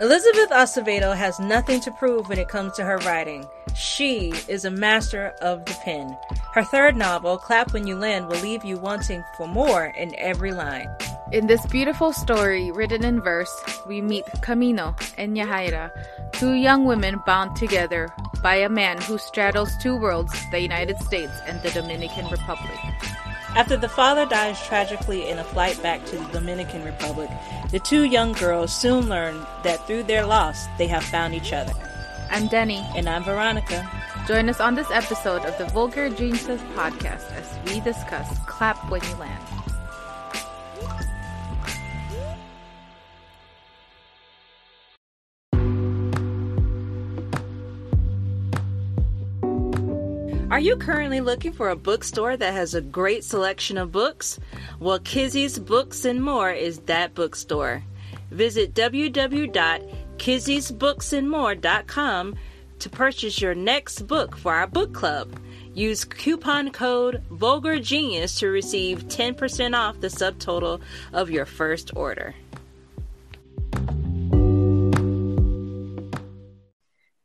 Elizabeth Acevedo has nothing to prove when it comes to her writing. She is a master of the pen. Her third novel, Clap When You Land, will leave you wanting for more in every line. In this beautiful story, written in verse, we meet Camino and Yahaira, two young women bound together by a man who straddles two worlds, the United States and the Dominican Republic. After the father dies tragically in a flight back to the Dominican Republic, the two young girls soon learn that through their loss, they have found each other. I'm Denny. And I'm Veronica. Join us on this episode of the Vulgar Geniuses podcast as we discuss Clap When You Land. Are you currently looking for a bookstore that has a great selection of books? Well, Kizzy's Books and More is that bookstore. Visit www.kizzy'sbooksandmore.com to purchase your next book for our book club. Use coupon code Vulgar Genius to receive 10% off the subtotal of your first order.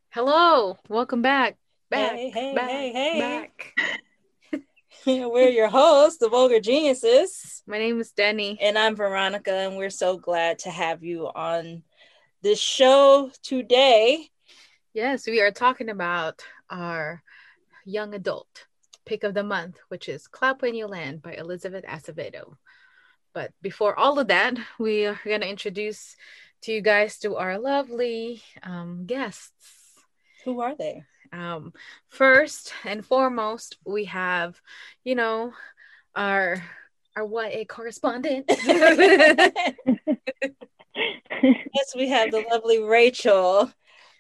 Hello, welcome back back, hey, hey, back, hey, hey. back. we're your hosts, the Vulgar Geniuses. My name is Denny. And I'm Veronica, and we're so glad to have you on this show today. Yes, we are talking about our young adult pick of the month, which is Clap When You Land by Elizabeth Acevedo. But before all of that, we are going to introduce to you guys to our lovely um, guests. Who are they? Um, first and foremost, we have, you know, our our YA correspondent. yes, we have the lovely Rachel,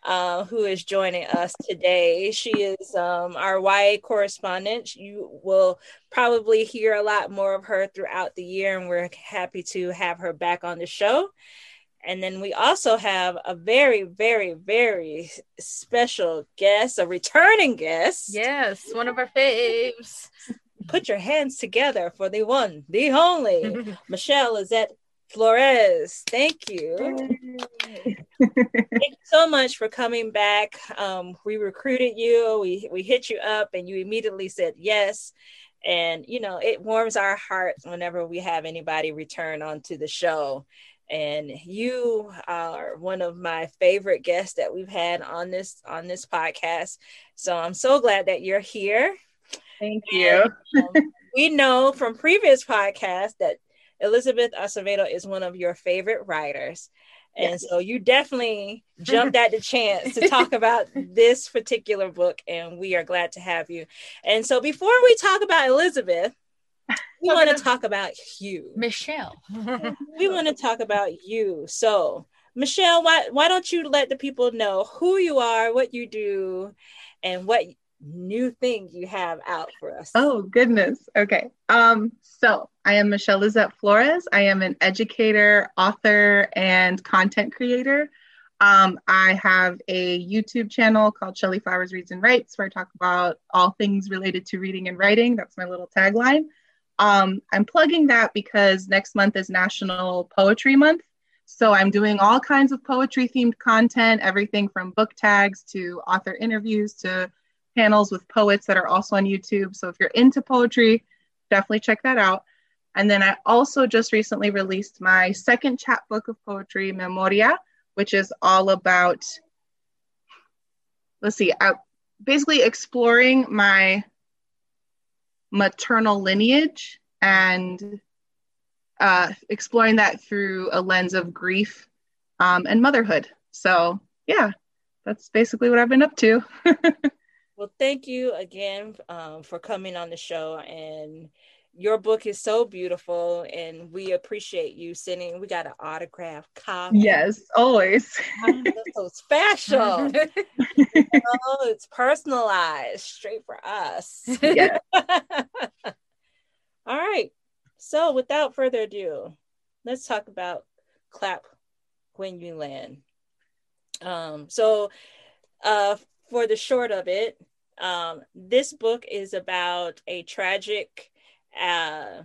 uh, who is joining us today. She is um, our YA correspondent. You will probably hear a lot more of her throughout the year, and we're happy to have her back on the show. And then we also have a very, very, very special guest, a returning guest. Yes, one of our faves. Put your hands together for the one, the only, Michelle Lizette Flores. Thank you. Thank you so much for coming back. Um, we recruited you, we, we hit you up, and you immediately said yes. And, you know, it warms our hearts whenever we have anybody return onto the show and you are one of my favorite guests that we've had on this on this podcast. So i'm so glad that you're here. Thank you. and, um, we know from previous podcasts that elizabeth acevedo is one of your favorite writers. And yes. so you definitely jumped at the chance to talk about this particular book and we are glad to have you. And so before we talk about elizabeth we want to talk about you, Michelle. we want to talk about you. So, Michelle, why why don't you let the people know who you are, what you do, and what new thing you have out for us? Oh goodness. Okay. Um, so I am Michelle Lizette Flores. I am an educator, author, and content creator. Um, I have a YouTube channel called Shelly Flowers Reads and Writes, where I talk about all things related to reading and writing. That's my little tagline. Um, I'm plugging that because next month is National Poetry Month. So I'm doing all kinds of poetry themed content, everything from book tags to author interviews to panels with poets that are also on YouTube. So if you're into poetry, definitely check that out. And then I also just recently released my second chapbook of poetry, Memoria, which is all about, let's see, I, basically exploring my maternal lineage and uh, exploring that through a lens of grief um, and motherhood. So, yeah, that's basically what I've been up to. well, thank you again um, for coming on the show and your book is so beautiful and we appreciate you sending we got an autograph copy. Yes always. So special. You know, it's personalized straight for us. Yeah. all right so without further ado let's talk about clap when you land. Um so uh for the short of it um this book is about a tragic uh,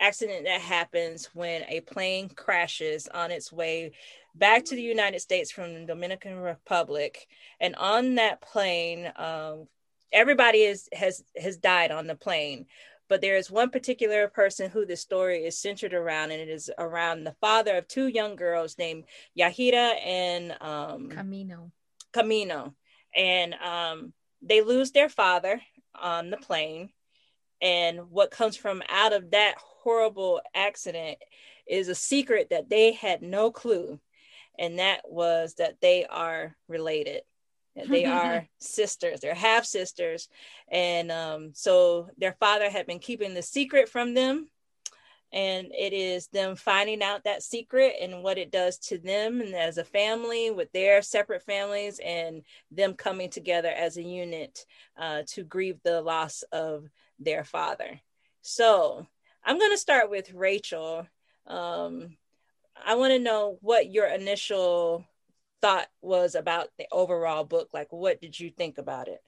accident that happens when a plane crashes on its way back to the United States from the Dominican Republic, and on that plane, um, everybody is has has died on the plane, but there is one particular person who the story is centered around, and it is around the father of two young girls named Yahaira and um, Camino. Camino, and um, they lose their father on the plane, and what comes from out of that horrible accident is a secret that they had no clue, and that was that they are related. They are sisters. They're half sisters, and um, so their father had been keeping the secret from them, and it is them finding out that secret and what it does to them and as a family with their separate families, and them coming together as a unit uh, to grieve the loss of their father. So I'm going to start with Rachel. Um, I want to know what your initial thought was about the overall book. Like, what did you think about it?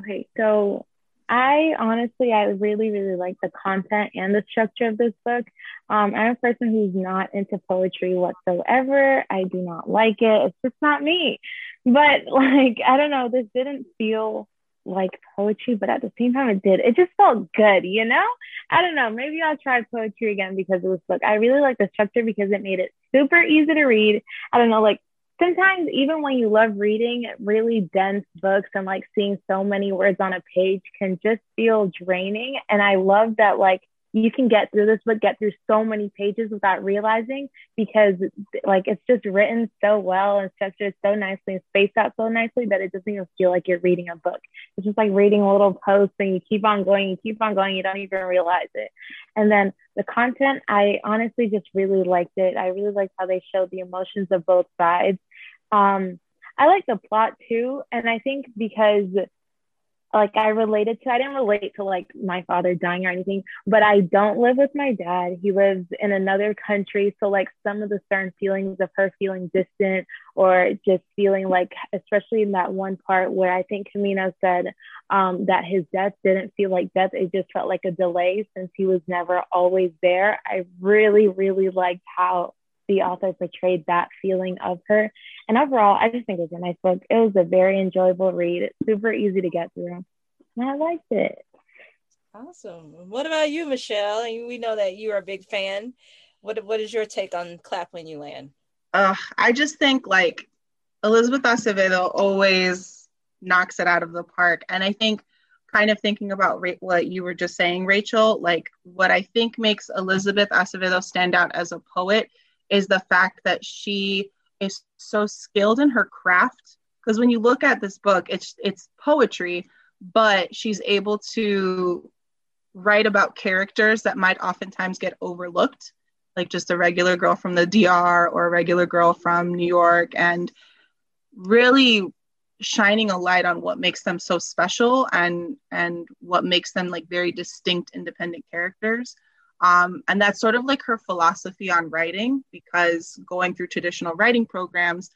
Okay, so I honestly, I really, really like the content and the structure of this book. Um, I'm a person who's not into poetry whatsoever. I do not like it. It's just not me. But like, I don't know, this didn't feel like poetry, but at the same time, it did. It just felt good, you know? I don't know. Maybe I'll try poetry again because of this book. I really like the structure because it made it super easy to read. I don't know, like sometimes even when you love reading really dense books and like seeing so many words on a page can just feel draining. And I love that, like, you can get through this book, get through so many pages without realizing because like it's just written so well and structured so nicely and spaced out so nicely that it doesn't even feel like you're reading a book. It's just like reading a little post and you keep on going, you keep on going, you don't even realize it. And then the content, I honestly just really liked it. I really liked how they showed the emotions of both sides. Um, I like the plot too. And I think because like I related to I didn't relate to like my father dying or anything, but I don't live with my dad. He lives in another country. So like some of the certain feelings of her feeling distant or just feeling like especially in that one part where I think Camino said um, that his death didn't feel like death. It just felt like a delay since he was never always there. I really, really liked how the author portrayed that feeling of her. And overall, I just think it was a nice book. It was a very enjoyable read. It's super easy to get through. And I liked it. Awesome. What about you, Michelle? We know that you're a big fan. What what is your take on Clap When You Land? Uh, I just think like Elizabeth Acevedo always knocks it out of the park. And I think kind of thinking about ra- what you were just saying, Rachel, like what I think makes Elizabeth Acevedo stand out as a poet is the fact that she is so skilled in her craft. Because when you look at this book it's it's poetry but she's able to write about characters that might oftentimes get overlooked like just a regular girl from the DR or a regular girl from New York and really shining a light on what makes them so special and and what makes them like very distinct independent characters um, and that's sort of like her philosophy on writing, because going through traditional writing programs,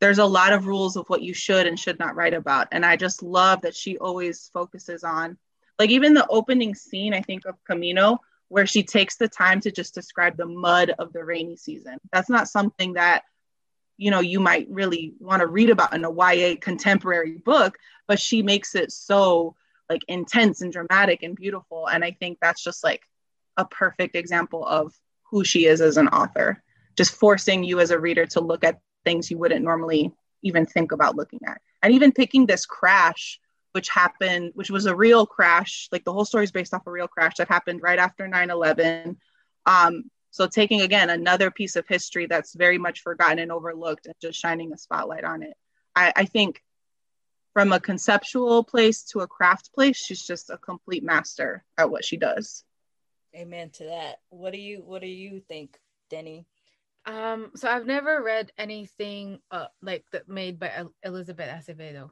there's a lot of rules of what you should and should not write about. And I just love that she always focuses on, like, even the opening scene, I think, of Camino, where she takes the time to just describe the mud of the rainy season. That's not something that, you know, you might really want to read about in a YA contemporary book, but she makes it so like intense and dramatic and beautiful. And I think that's just like a perfect example of who she is as an author, just forcing you as a reader to look at things you wouldn't normally even think about looking at. And even picking this crash, which happened, which was a real crash, like the whole story is based off a real crash that happened right after 9 11. Um, so taking again another piece of history that's very much forgotten and overlooked and just shining a spotlight on it. I, I think from a conceptual place to a craft place, she's just a complete master at what she does. Amen to that. What do you What do you think, Denny? Um, so I've never read anything uh, like that made by Elizabeth Acevedo,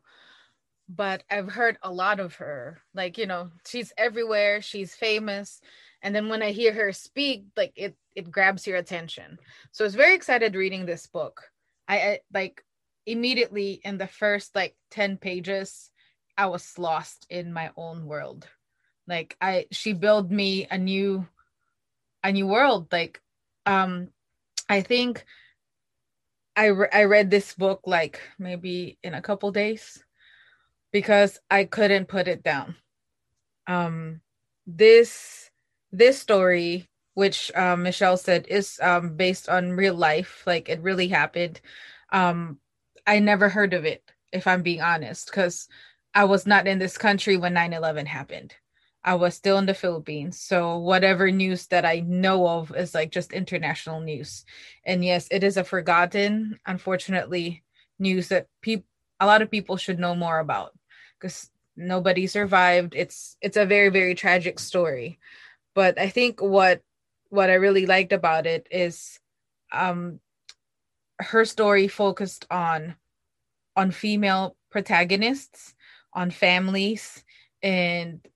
but I've heard a lot of her. Like you know, she's everywhere. She's famous, and then when I hear her speak, like it it grabs your attention. So I was very excited reading this book. I, I like immediately in the first like ten pages, I was lost in my own world like i she built me a new a new world like um i think I re- I read this book like maybe in a couple days because I couldn't put it down. Um, this this story, which um, Michelle said is um, based on real life, like it really happened. Um, I never heard of it, if I'm being honest, because I was not in this country when 9 11 happened. I was still in the Philippines. So whatever news that I know of is like just international news. And yes, it is a forgotten, unfortunately, news that people a lot of people should know more about because nobody survived. It's it's a very, very tragic story. But I think what what I really liked about it is um her story focused on on female protagonists, on families, and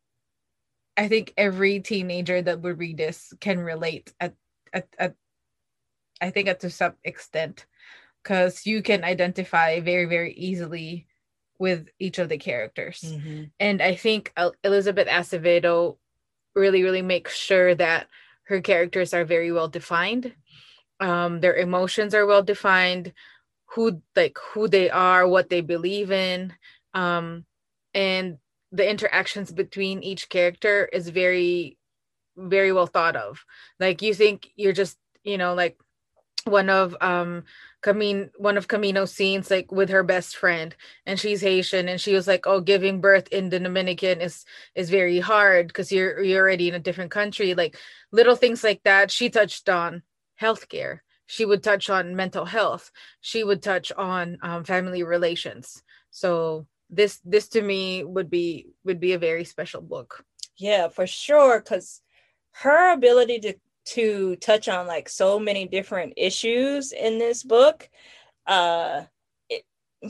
I think every teenager that would read this can relate at at, at I think at to some extent because you can identify very very easily with each of the characters. Mm-hmm. and I think Elizabeth Acevedo really really makes sure that her characters are very well defined. Um their emotions are well defined who like who they are what they believe in. Um and the interactions between each character is very very well thought of. Like you think you're just you know like one of um Camino one of Camino's scenes like with her best friend and she's Haitian and she was like oh giving birth in the Dominican is is very hard because you're you're already in a different country. Like little things like that. She touched on healthcare. She would touch on mental health. She would touch on um, family relations. So this this to me would be would be a very special book. Yeah for sure because her ability to to touch on like so many different issues in this book uh it,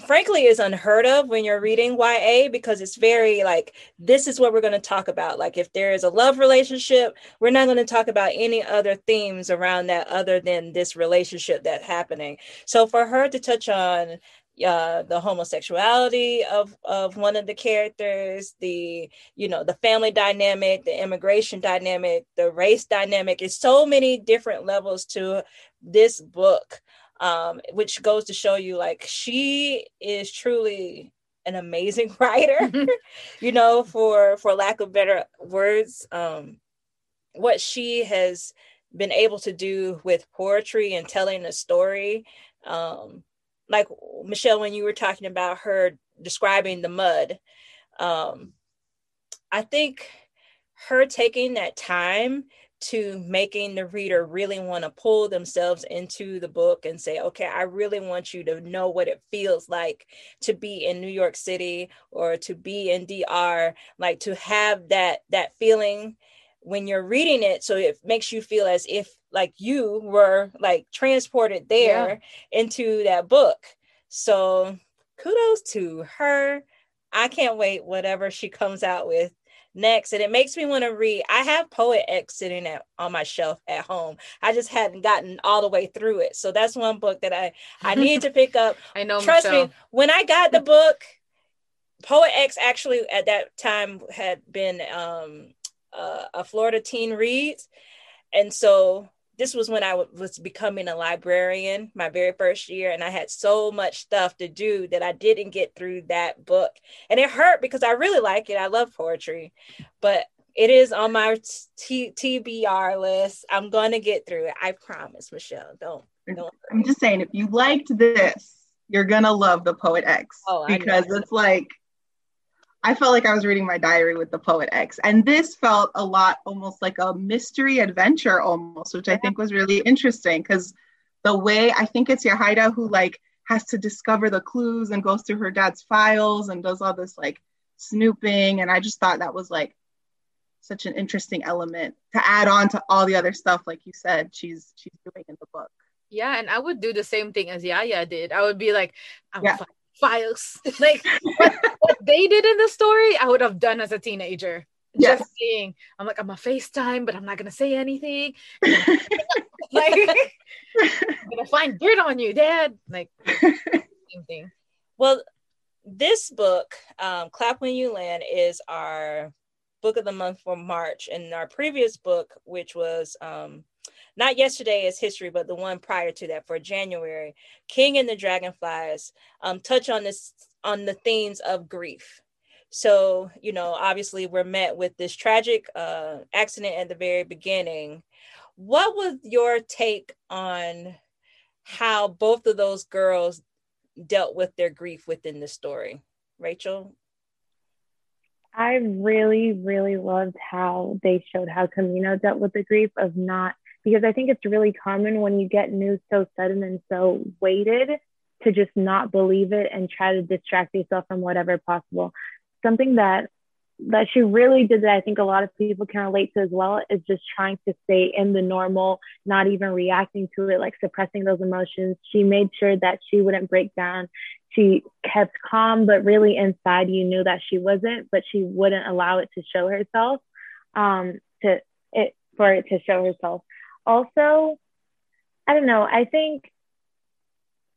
frankly is unheard of when you're reading YA because it's very like this is what we're going to talk about. Like if there is a love relationship we're not going to talk about any other themes around that other than this relationship that's happening. So for her to touch on uh, the homosexuality of of one of the characters, the you know the family dynamic, the immigration dynamic, the race dynamic. It's so many different levels to this book, um, which goes to show you like she is truly an amazing writer. you know, for for lack of better words, um, what she has been able to do with poetry and telling a story. Um, like Michelle, when you were talking about her describing the mud, um, I think her taking that time to making the reader really want to pull themselves into the book and say, okay, I really want you to know what it feels like to be in New York City or to be in DR, like to have that that feeling when you're reading it so it makes you feel as if like you were like transported there yeah. into that book. So kudos to her. I can't wait whatever she comes out with next and it makes me want to read. I have poet x sitting at, on my shelf at home. I just hadn't gotten all the way through it. So that's one book that i i need to pick up. I know trust Michelle. me when i got the book poet x actually at that time had been um uh, a Florida teen reads. And so this was when I was becoming a librarian, my very first year, and I had so much stuff to do that I didn't get through that book. And it hurt because I really like it. I love poetry, but it is on my t- TBR list. I'm going to get through it. I promise, Michelle. Don't, don't. I'm just saying, if you liked this, you're going to love the Poet X oh, because it's like I felt like I was reading my diary with the poet X. And this felt a lot almost like a mystery adventure almost, which I think was really interesting because the way I think it's Yahaira who like has to discover the clues and goes through her dad's files and does all this like snooping. And I just thought that was like such an interesting element to add on to all the other stuff, like you said, she's she's doing in the book. Yeah, and I would do the same thing as Yaya did. I would be like, I'm yeah files. like what, what, they did in the story, I would have done as a teenager. Yes. Just seeing, I'm like, I'm a FaceTime, but I'm not gonna say anything. like I'm gonna find dirt on you, Dad. Like same thing. Well, this book, um, Clap When You Land, is our book of the month for March. And our previous book, which was um, not yesterday is history, but the one prior to that for January, King and the Dragonflies um, touch on this on the themes of grief. So, you know, obviously we're met with this tragic uh, accident at the very beginning. What was your take on how both of those girls dealt with their grief within the story? Rachel? I really, really loved how they showed how Camino dealt with the grief of not, because I think it's really common when you get news so sudden and so weighted to just not believe it and try to distract yourself from whatever possible. Something that that she really did that I think a lot of people can relate to as well is just trying to stay in the normal, not even reacting to it, like suppressing those emotions. She made sure that she wouldn't break down. She kept calm, but really inside you knew that she wasn't, but she wouldn't allow it to show herself, um, to it for it to show herself. Also, I don't know, I think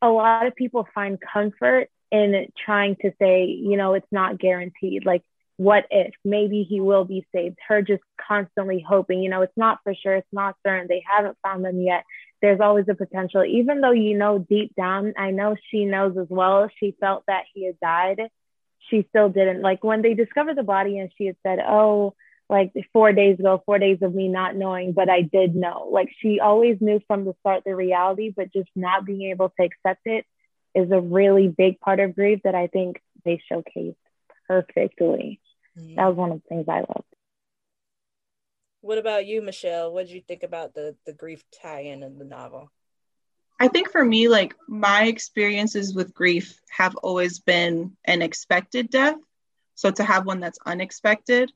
a lot of people find comfort in trying to say, you know, it's not guaranteed. Like what if? Maybe he will be saved. Her just constantly hoping you know it's not for sure it's not certain they haven't found them yet. There's always a potential even though you know deep down i know she knows as well she felt that he had died she still didn't. Like when they discovered the body and she had said oh like four days ago four days of me not knowing but i did know like she always knew from the start the reality but just not being able to accept it is a really big part of grief that i think they showcased perfectly Mm-hmm. That was one of the things I loved. What about you, Michelle? What did you think about the the grief tie-in in the novel? I think for me, like my experiences with grief have always been an expected death. So to have one that's unexpected,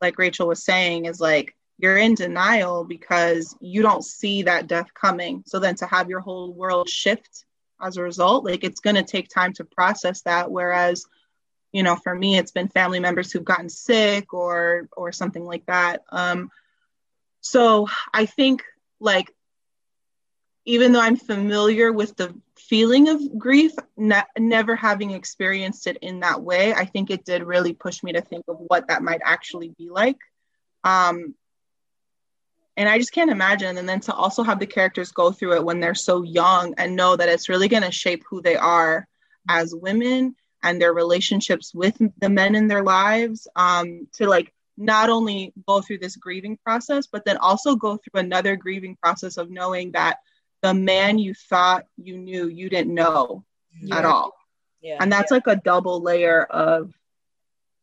like Rachel was saying, is like you're in denial because you don't see that death coming. So then to have your whole world shift as a result, like it's going to take time to process that. Whereas you know for me it's been family members who've gotten sick or or something like that um so i think like even though i'm familiar with the feeling of grief ne- never having experienced it in that way i think it did really push me to think of what that might actually be like. Um and i just can't imagine. And then to also have the characters go through it when they're so young and know that it's really going to shape who they are as women and their relationships with the men in their lives um, to like not only go through this grieving process, but then also go through another grieving process of knowing that the man you thought you knew, you didn't know yeah. at all. Yeah. And that's yeah. like a double layer of,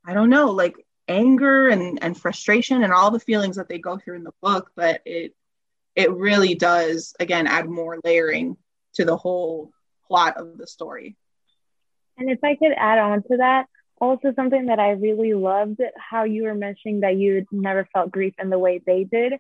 I don't know, like anger and, and frustration and all the feelings that they go through in the book. But it, it really does, again, add more layering to the whole plot of the story. And if I could add on to that, also something that I really loved how you were mentioning that you never felt grief in the way they did.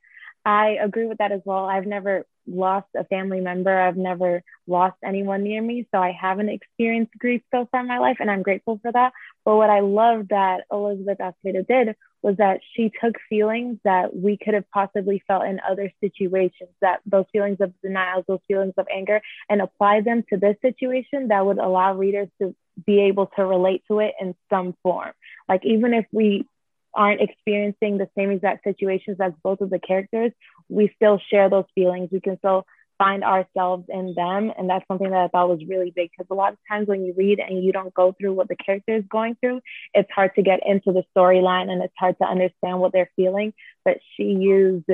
I agree with that as well. I've never lost a family member. I've never lost anyone near me. So I haven't experienced grief so far in my life, and I'm grateful for that. But what I love that Elizabeth Acevedo did was that she took feelings that we could have possibly felt in other situations, that those feelings of denial, those feelings of anger, and applied them to this situation that would allow readers to be able to relate to it in some form. Like even if we aren't experiencing the same exact situations as both of the characters, we still share those feelings. We can still find ourselves in them. And that's something that I thought was really big because a lot of times when you read and you don't go through what the character is going through, it's hard to get into the storyline and it's hard to understand what they're feeling. But she used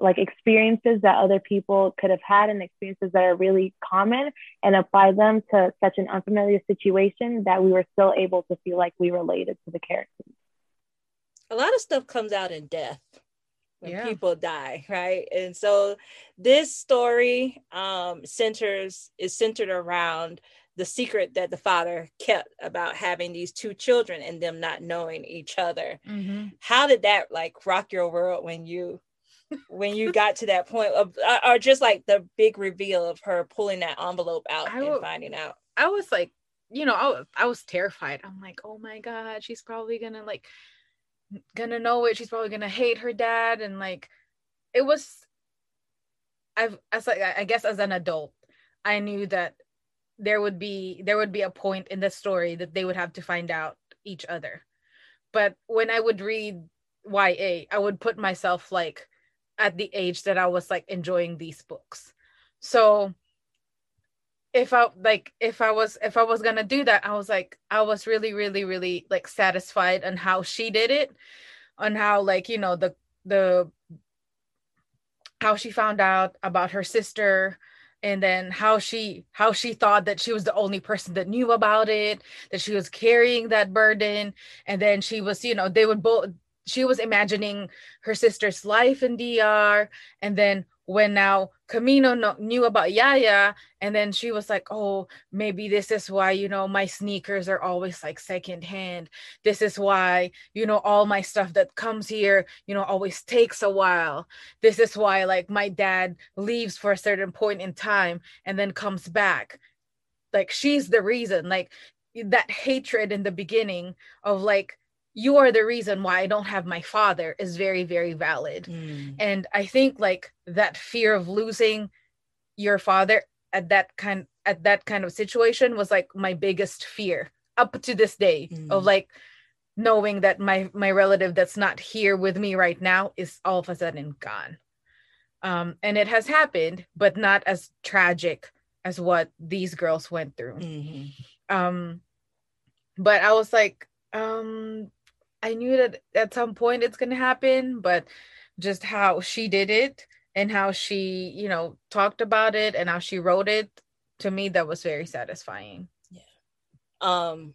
like experiences that other people could have had and experiences that are really common and apply them to such an unfamiliar situation that we were still able to feel like we related to the characters a lot of stuff comes out in death when yeah. people die right and so this story um centers is centered around the secret that the father kept about having these two children and them not knowing each other mm-hmm. how did that like rock your world when you when you got to that point of uh, or just like the big reveal of her pulling that envelope out and finding out i was like you know I, I was terrified i'm like oh my god she's probably gonna like gonna know it. She's probably gonna hate her dad, and like, it was. I've as like I guess as an adult, I knew that there would be there would be a point in the story that they would have to find out each other. But when I would read YA, I would put myself like at the age that I was like enjoying these books. So if I like if I was if I was gonna do that, I was like I was really really really like satisfied on how she did it, on how like you know the the how she found out about her sister and then how she how she thought that she was the only person that knew about it that she was carrying that burden and then she was you know they would both she was imagining her sister's life in DR and then when now Camino no, knew about Yaya, and then she was like, "Oh, maybe this is why you know my sneakers are always like secondhand. This is why you know all my stuff that comes here, you know, always takes a while. This is why like my dad leaves for a certain point in time and then comes back. Like she's the reason. Like that hatred in the beginning of like you are the reason why I don't have my father is very, very valid. Mm. And I think like that fear of losing your father at that kind at that kind of situation was like my biggest fear up to this day mm. of like knowing that my my relative that's not here with me right now is all of a sudden gone. Um, and it has happened, but not as tragic as what these girls went through. Mm-hmm. Um, but I was like, um, I knew that at some point it's going to happen, but just how she did it and how she, you know, talked about it and how she wrote it to me that was very satisfying. Yeah. Um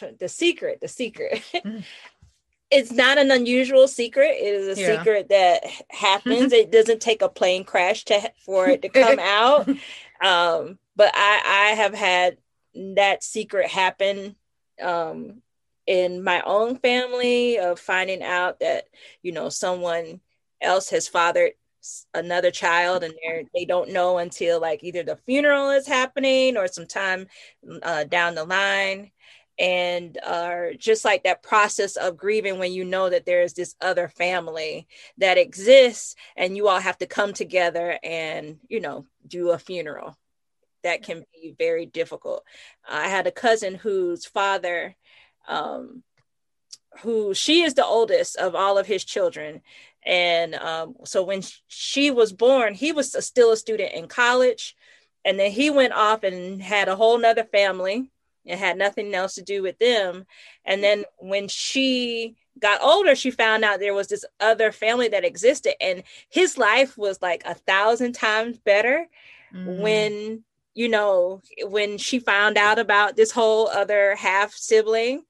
the secret, the secret. Mm. it's not an unusual secret. It is a yeah. secret that happens. it doesn't take a plane crash to for it to come out. Um, but I I have had that secret happen um in my own family of finding out that you know someone else has fathered another child and they they don't know until like either the funeral is happening or sometime uh, down the line and uh, just like that process of grieving when you know that there is this other family that exists and you all have to come together and you know do a funeral. That can be very difficult. I had a cousin whose father um, who she is the oldest of all of his children. And um, so when she was born, he was still a student in college. And then he went off and had a whole nother family and had nothing else to do with them. And then when she got older, she found out there was this other family that existed. And his life was like a thousand times better mm. when you know, when she found out about this whole other half sibling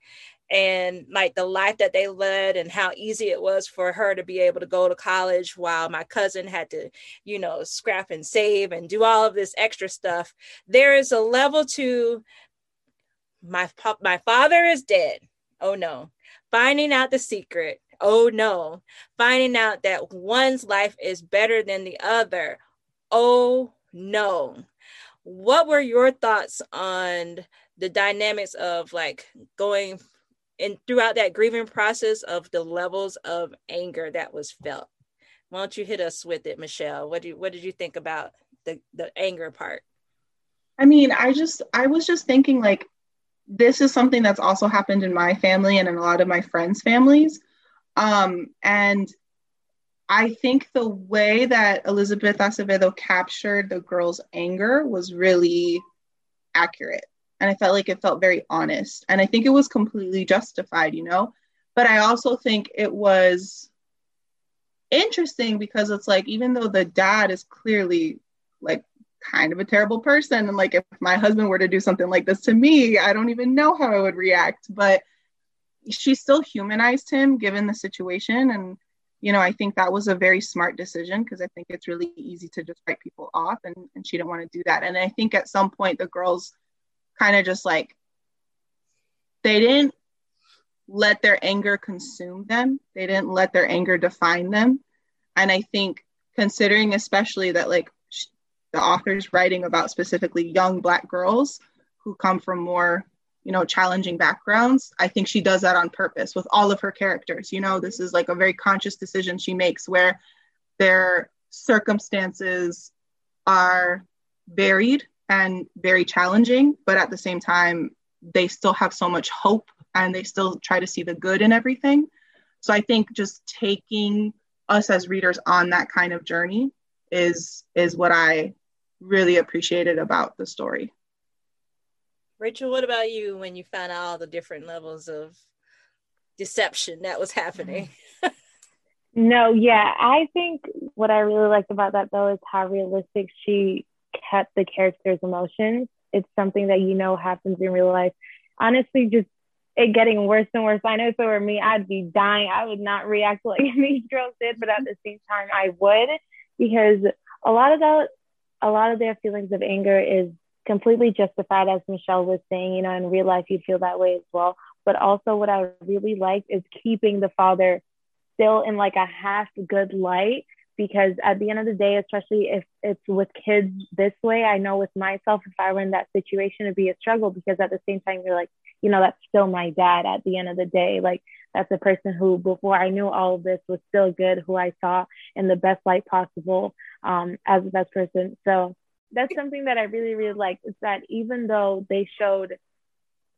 and like the life that they led and how easy it was for her to be able to go to college while my cousin had to, you know, scrap and save and do all of this extra stuff. There is a level to my my father is dead. Oh no. Finding out the secret. Oh no. Finding out that one's life is better than the other. Oh no what were your thoughts on the dynamics of like going and throughout that grieving process of the levels of anger that was felt? Why don't you hit us with it michelle? What do you, what did you think about the the anger part? I mean i just i was just thinking like this is something that's also happened in my family and in a lot of my friends families. Um and I think the way that Elizabeth Acevedo captured the girl's anger was really accurate. And I felt like it felt very honest. And I think it was completely justified, you know? But I also think it was interesting because it's like, even though the dad is clearly like kind of a terrible person, and like if my husband were to do something like this to me, I don't even know how I would react. But she still humanized him given the situation. And you know, I think that was a very smart decision because I think it's really easy to just write people off, and, and she didn't want to do that. And I think at some point the girls kind of just like they didn't let their anger consume them. They didn't let their anger define them. And I think considering especially that like the author's writing about specifically young black girls who come from more you know challenging backgrounds i think she does that on purpose with all of her characters you know this is like a very conscious decision she makes where their circumstances are varied and very challenging but at the same time they still have so much hope and they still try to see the good in everything so i think just taking us as readers on that kind of journey is is what I really appreciated about the story. Rachel, what about you when you found out all the different levels of deception that was happening? no, yeah, I think what I really liked about that though is how realistic she kept the character's emotions. It's something that you know happens in real life. Honestly, just it getting worse and worse. I know if it were me, I'd be dying. I would not react like these girls did, but at the same time, I would because a lot of that, a lot of their feelings of anger is completely justified, as Michelle was saying. You know, in real life, you'd feel that way as well. But also, what I really liked is keeping the father still in like a half good light because at the end of the day, especially if it's with kids this way, I know with myself, if I were in that situation, it'd be a struggle because at the same time, you're like, you know, that's still my dad at the end of the day. Like, that's a person who, before I knew all of this, was still good, who I saw in the best light possible um, as the best person. So that's something that I really, really like is that even though they showed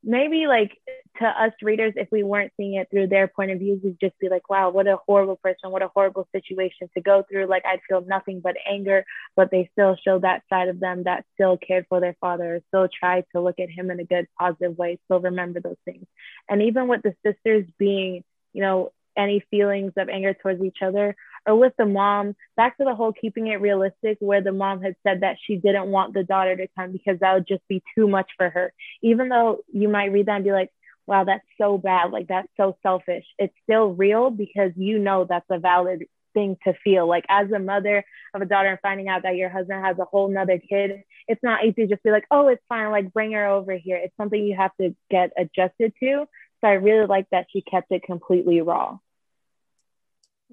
maybe like to us readers, if we weren't seeing it through their point of view, we'd just be like, wow, what a horrible person, what a horrible situation to go through. Like I'd feel nothing but anger, but they still showed that side of them that still cared for their father, still tried to look at him in a good, positive way, still remember those things. And even with the sisters being, you know, any feelings of anger towards each other, or with the mom, back to the whole keeping it realistic, where the mom had said that she didn't want the daughter to come because that would just be too much for her. Even though you might read that and be like, wow, that's so bad. Like, that's so selfish. It's still real because you know that's a valid thing to feel. Like, as a mother of a daughter and finding out that your husband has a whole nother kid, it's not easy to just be like, oh, it's fine. Like, bring her over here. It's something you have to get adjusted to. So I really like that she kept it completely raw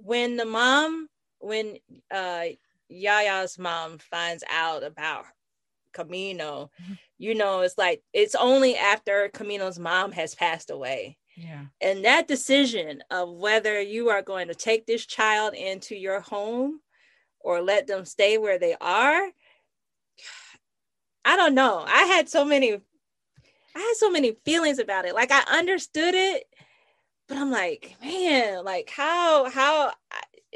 when the mom, when uh Yaya's mom finds out about Camino, mm-hmm. you know, it's like it's only after Camino's mom has passed away. Yeah. And that decision of whether you are going to take this child into your home or let them stay where they are, I don't know. I had so many I had so many feelings about it. Like I understood it, but I'm like, man, like how how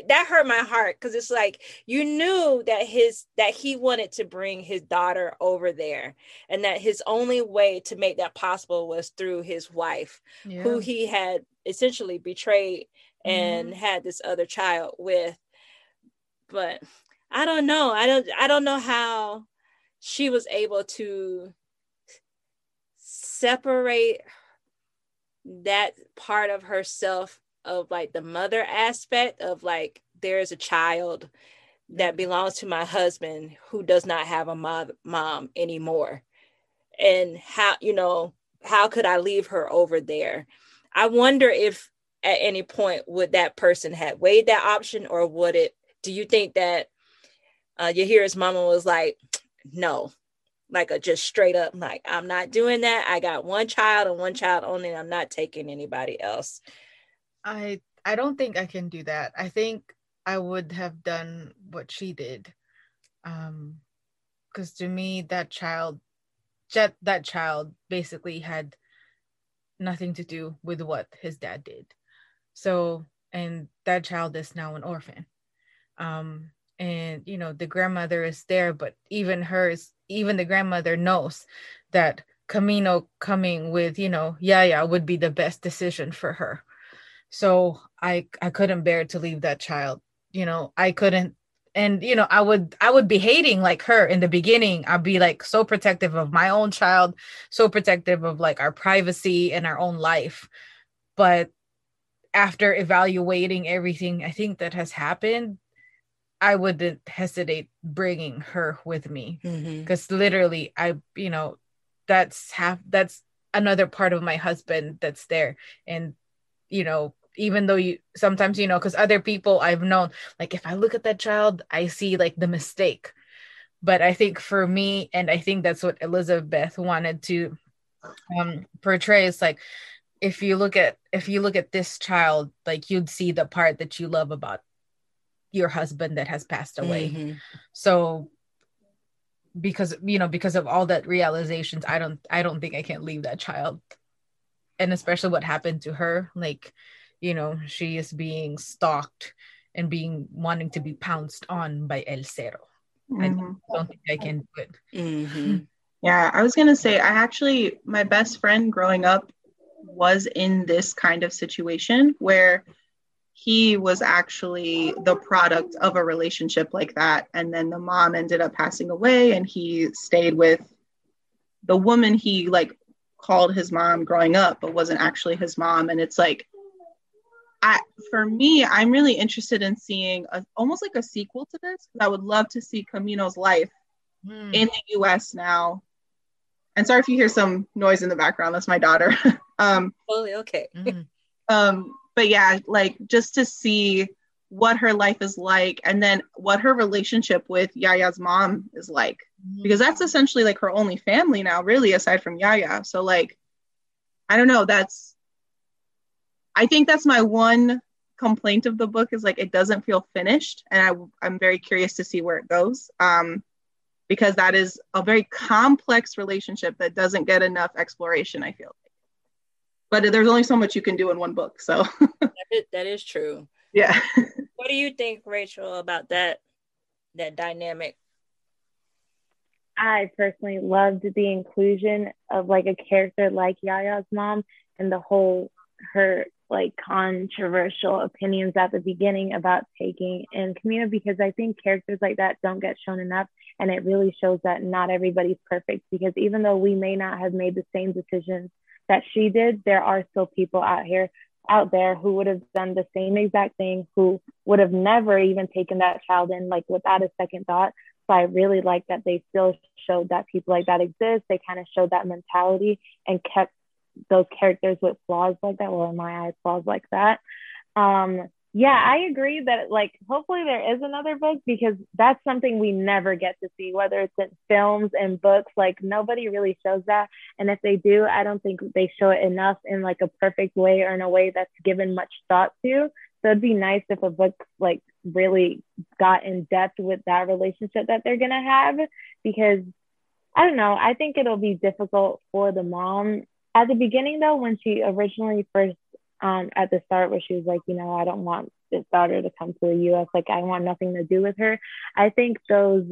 that hurt my heart because it's like you knew that his that he wanted to bring his daughter over there and that his only way to make that possible was through his wife yeah. who he had essentially betrayed and mm-hmm. had this other child with but i don't know i don't i don't know how she was able to separate that part of herself of like the mother aspect of like there's a child that belongs to my husband who does not have a mom, mom anymore. And how you know how could i leave her over there? I wonder if at any point would that person have weighed that option or would it do you think that uh his mama was like no like a just straight up like i'm not doing that. I got one child and one child only i'm not taking anybody else. I i don't think i can do that. I think i would have done what she did um because to me that child that that child basically had nothing to do with what his dad did. So and that child is now an orphan. Um and you know the grandmother is there but even hers even the grandmother knows that camino coming with you know yaya would be the best decision for her. So i i couldn't bear to leave that child you know i couldn't and you know i would i would be hating like her in the beginning. I'd be like so protective of my own child so protective of like our privacy and our own life. But after evaluating everything i think that has happened I wouldn't hesitate bringing her with me because mm-hmm. literally, I, you know, that's half, that's another part of my husband that's there. And, you know, even though you sometimes, you know, because other people I've known, like if I look at that child, I see like the mistake. But I think for me, and I think that's what Elizabeth wanted to um, portray is like, if you look at if you look at this child like you'd see the part that you love about your husband that has passed away mm-hmm. so because you know because of all that realizations i don't i don't think i can leave that child and especially what happened to her like you know she is being stalked and being wanting to be pounced on by El Cero. Mm-hmm. I don't think I can do it. Mm-hmm. Yeah, I was gonna say I actually my best friend growing up was in this kind of situation where he was actually the product of a relationship like that and then the mom ended up passing away and he stayed with the woman he like called his mom growing up but wasn't actually his mom and it's like I, for me, I'm really interested in seeing a, almost like a sequel to this. I would love to see Camino's life mm. in the U.S. now. And sorry if you hear some noise in the background. That's my daughter. um, totally okay. Um, but yeah, like just to see what her life is like, and then what her relationship with Yaya's mom is like, mm. because that's essentially like her only family now, really, aside from Yaya. So like, I don't know. That's I think that's my one complaint of the book is like it doesn't feel finished, and I, I'm very curious to see where it goes. Um, because that is a very complex relationship that doesn't get enough exploration. I feel but there's only so much you can do in one book. So that, is, that is true. Yeah. what do you think, Rachel, about that that dynamic? I personally loved the inclusion of like a character like Yaya's mom and the whole her like controversial opinions at the beginning about taking in Camino because I think characters like that don't get shown enough. And it really shows that not everybody's perfect because even though we may not have made the same decisions that she did, there are still people out here out there who would have done the same exact thing, who would have never even taken that child in like without a second thought. So I really like that they still showed that people like that exist. They kind of showed that mentality and kept those characters with flaws like that, well, in my eyes, flaws like that. Um, yeah, I agree that like hopefully there is another book because that's something we never get to see, whether it's in films and books. Like nobody really shows that, and if they do, I don't think they show it enough in like a perfect way or in a way that's given much thought to. So it'd be nice if a book like really got in depth with that relationship that they're gonna have because I don't know. I think it'll be difficult for the mom at the beginning though when she originally first um at the start where she was like you know i don't want this daughter to come to the us like i want nothing to do with her. I think those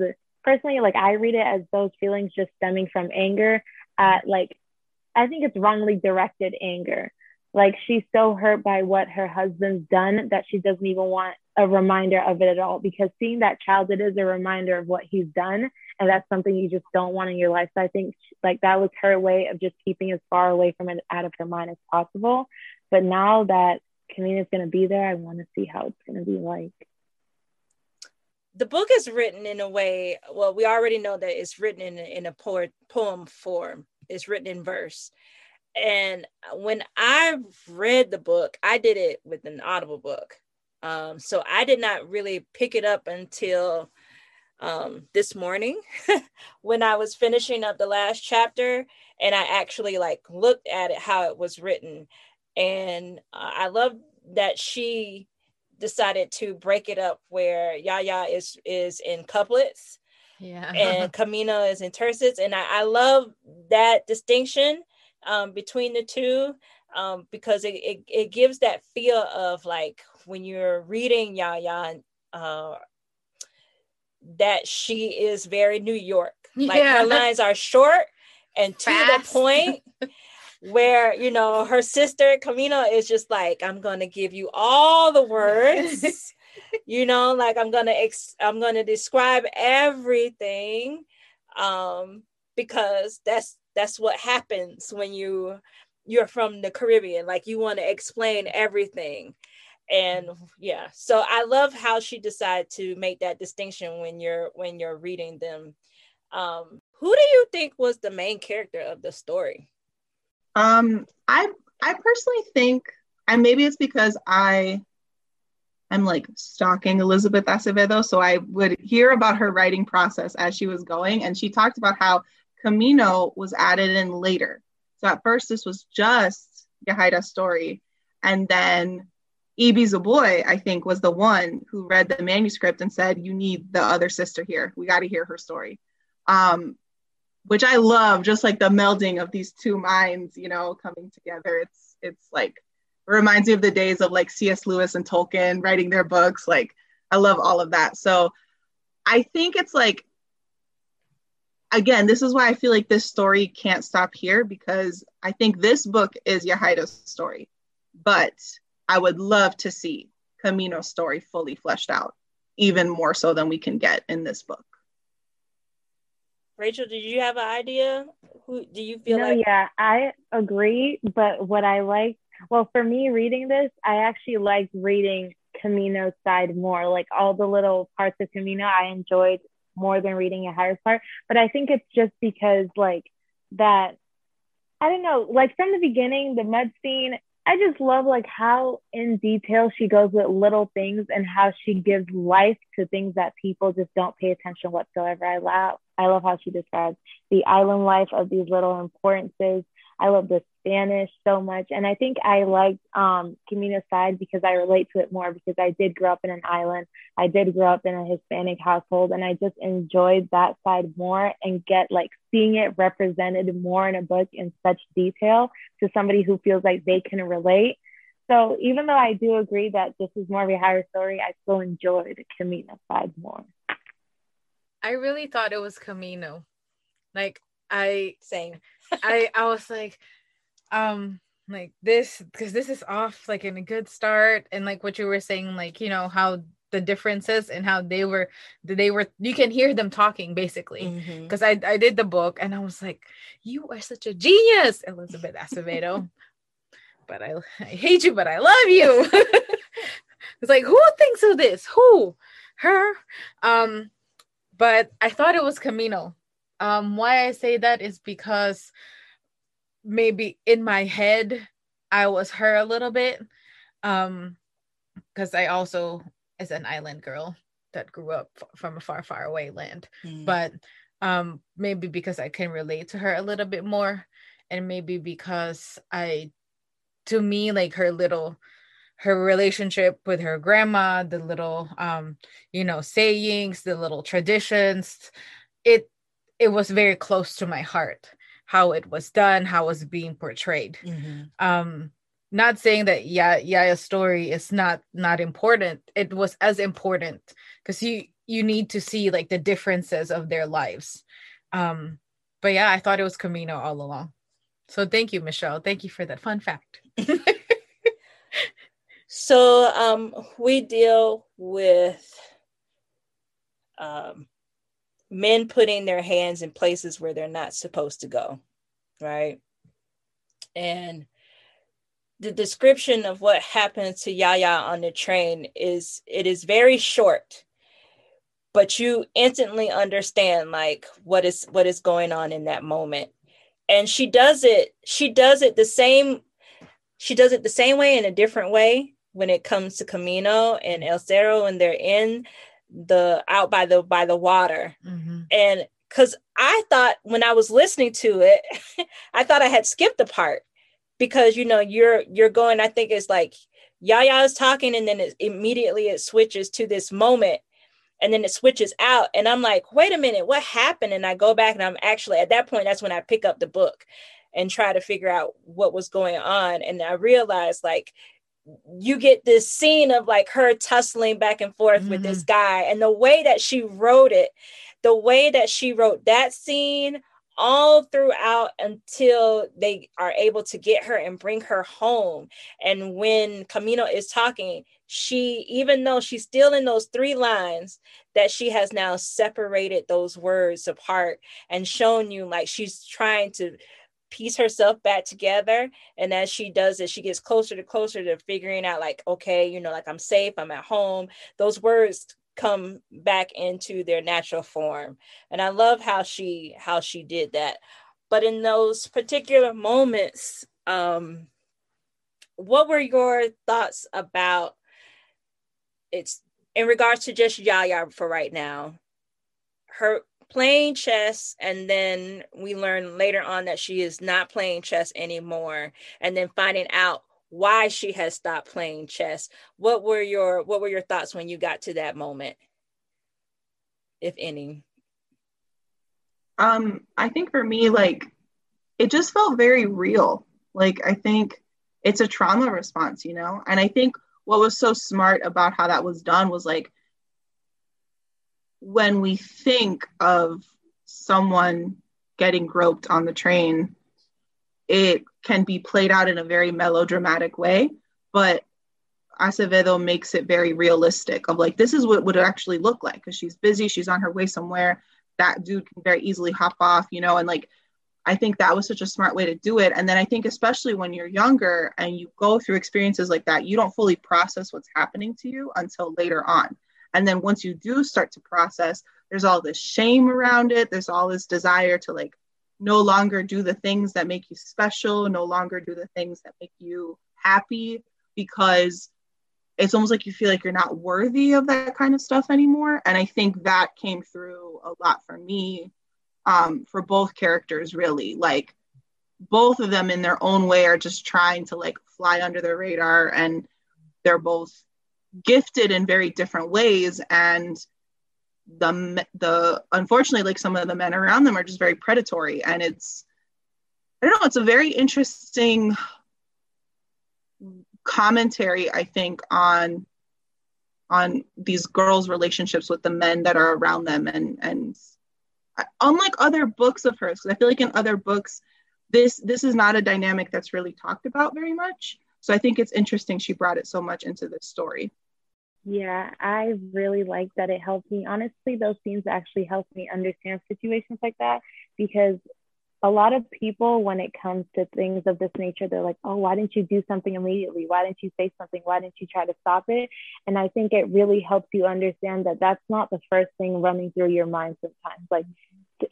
personally like i read it as those feelings just stemming from anger at like i think it's wrongly directed anger. Like she's so hurt by what her husband's done that she doesn't even want a reminder of it at all because seeing that child it is a reminder of what he's done and that's something you just don't want in your life. So i think like that was her way of just keeping as far away from it out of her mind as possible but now that is going to be there i want to see how it's going to be like. The book is written in a way well we already know that it's written in, in a poem form. It's written in verse. And when i read the book i did it with an audible book. Um, so I did not really pick it up until um, this morning when I was finishing up the last chapter. And I actually like looked at it how it was written. And uh, I love that she decided to break it up where Yaya is is in couplets. Yeah. and Camino is in tercets. And I, I love that distinction um, between the two um, because it, it, it gives that feel of like when you're reading Yaya, uh, that she is very New York. Like yeah. her lines are short and to Fast. the point. where you know her sister Camino is just like, I'm gonna give you all the words, you know, like I'm gonna ex- I'm gonna describe everything, um, because that's that's what happens when you you're from the Caribbean. Like you want to explain everything. And yeah, so I love how she decided to make that distinction when you're when you're reading them. Um, who do you think was the main character of the story? Um, I I personally think, and maybe it's because I I'm like stalking Elizabeth Acevedo, so I would hear about her writing process as she was going, and she talked about how Camino was added in later. So at first, this was just Yahaira's story. And then Ibi Zoboi, I think, was the one who read the manuscript and said, You need the other sister here. We got to hear her story. Um, which I love, just like the melding of these two minds, you know, coming together. It's it's like it reminds me of the days of like C.S. Lewis and Tolkien writing their books. Like I love all of that. So I think it's like again, this is why I feel like this story can't stop here because I think this book is Yahaira's story. But I would love to see Camino's story fully fleshed out, even more so than we can get in this book. Rachel, did you have an idea? Who do you feel no, like? Yeah, I agree. But what I like, well, for me reading this, I actually like reading Camino's side more. Like all the little parts of Camino, I enjoyed more than reading Yahaira's part. But I think it's just because like that. I don't know. Like from the beginning, the mud scene. I just love like how in detail she goes with little things and how she gives life to things that people just don't pay attention whatsoever. I love I love how she describes the island life of these little importances. I love the Spanish so much. And I think I liked um, Camino's side because I relate to it more because I did grow up in an island. I did grow up in a Hispanic household and I just enjoyed that side more and get like seeing it represented more in a book in such detail to somebody who feels like they can relate. So even though I do agree that this is more of a higher story, I still enjoyed Camino's side more. I really thought it was Camino. Like I same. I I was like, um, like this because this is off like in a good start, and like what you were saying, like you know how the differences and how they were they were you can hear them talking basically because mm-hmm. I I did the book and I was like, you are such a genius, Elizabeth Acevedo. but I I hate you, but I love you. it's like who thinks of this? Who? Her? Um but I thought it was Camino. Um, why I say that is because maybe in my head I was her a little bit. Um, because I also is an island girl that grew up f- from a far, far away land. Mm. But um, maybe because I can relate to her a little bit more, and maybe because I, to me, like her little her relationship with her grandma, the little um, you know, sayings, the little traditions, it it was very close to my heart how it was done, how it was being portrayed. Mm-hmm. Um, not saying that yeah, Yaya's story is not not important. It was as important because you you need to see like the differences of their lives. Um, but yeah, I thought it was Camino all along. So thank you, Michelle. Thank you for that fun fact. So um, we deal with um, men putting their hands in places where they're not supposed to go, right? And the description of what happened to Yaya on the train is it is very short, but you instantly understand like what is what is going on in that moment. And she does it, she does it the same, she does it the same way in a different way when it comes to Camino and El Cero and they're in the out by the by the water. Mm-hmm. And because I thought when I was listening to it, I thought I had skipped the part because you know you're you're going, I think it's like Yaya is talking and then it, immediately it switches to this moment and then it switches out and i'm like wait a minute what happened and i go back and i'm actually at that point that's when i pick up the book and try to figure out what was going on and i realized like you get this scene of like her tussling back and forth mm-hmm. with this mm-hmm. guy and the way that she wrote it the way that she wrote that scene all throughout until they are able to get her and bring her home and when camino is talking she even though she's still in those three lines that she has now separated those words apart and shown you like she's trying to piece herself back together. And as she does it, she gets closer to closer to figuring out, like, okay, you know, like I'm safe, I'm at home. Those words come back into their natural form. And I love how she how she did that. But in those particular moments, um, what were your thoughts about it's in regards to just Yaya for right now? Her playing chess and then we learn later on that she is not playing chess anymore and then finding out why she has stopped playing chess. What were your what were your thoughts when you got to that moment if any? Um i think for me like it just felt very real. Like i think it's a trauma response, you know? And I think what was so smart about how that was done was like when we think of someone getting groped on the train, it can be played out in a very melodramatic way, but Acevedo makes it very realistic of like this is what would actually look like because she's busy, she's on her way somewhere. That dude can very easily hop off, you know, and like I think that was such a smart way to do it. And then I think, especially when you're younger and you go through experiences like that, you don't fully process what's happening to you until later on. And then once you do start to process, there's all this shame around it. There's all this desire to like no longer do the things that make you special, no longer do the things that make you happy because it's almost like you feel like you're not worthy of that kind of stuff anymore. And I think that came through a lot for me um, for both characters, really. Like both of them in their own way are just trying to like fly under the radar and they're both gifted in very different ways. And the the unfortunately like some of the men around them are just very predatory. And it's i don't know it's a very interesting commentary i think on on these girls relationships with the men that are around them. And and unlike other books of hers because i feel like in other books this this is not a dynamic that's really talked about very much. So i think it's interesting she brought it so much into this story yeah, I really like that it helped me. Honestly, those scenes actually helped me understand situations like that because a lot of people, when it comes to things of this nature, they're like, oh, why didn't you do something immediately? Why didn't you say something? Why didn't you try to stop it? And I think it really helps you understand that that's not the first thing running through your mind sometimes. Like,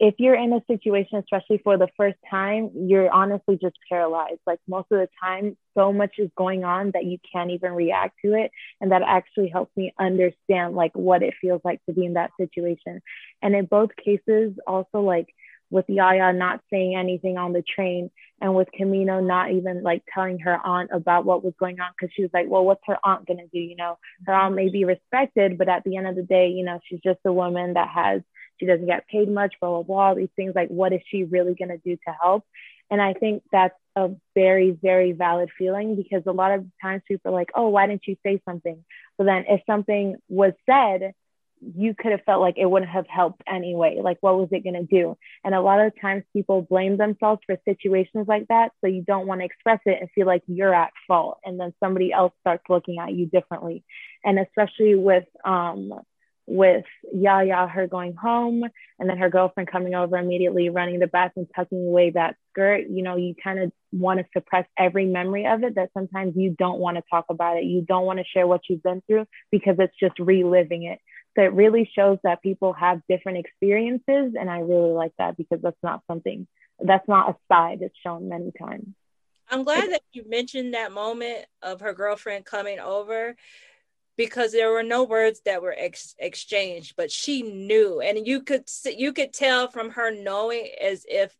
if you're in a situation, especially for the first time, you're honestly just paralyzed. Like most of the time, so much is going on that you can't even react to it. And that actually helps me understand like what it feels like to be in that situation. And in both cases, also like with Yaya not saying anything on the train and with Camino not even like telling her aunt about what was going on because she was like, well, what's her aunt gonna do? You know, her aunt may be respected, but at the end of the day, you know, she's just a woman that has she doesn't get paid much, blah, blah, blah, these things like what is she really going to do to help? And I think that's a very, very valid feeling because a lot of times people are like, oh, why didn't you say something? But then if something was said, you could have felt like it wouldn't have helped anyway. Like, what was it going to do? And a lot of times people blame themselves for situations like that. So you don't want to express it and feel like you're at fault. And then somebody else starts looking at you differently. And especially with um, with Yaya, her going home, and then her girlfriend coming over immediately, running the bath and tucking away that skirt. You know, you kind of want to suppress every memory of it that sometimes you don't want to talk about it. You don't want to share what you've been through because it's just reliving it. So it really shows that people have different experiences. And I really like that because that's not something that's not a side that's shown many times. I'm glad that you mentioned that moment of her girlfriend coming over because there were no words that were ex- exchanged but she knew and you could you could tell from her knowing as if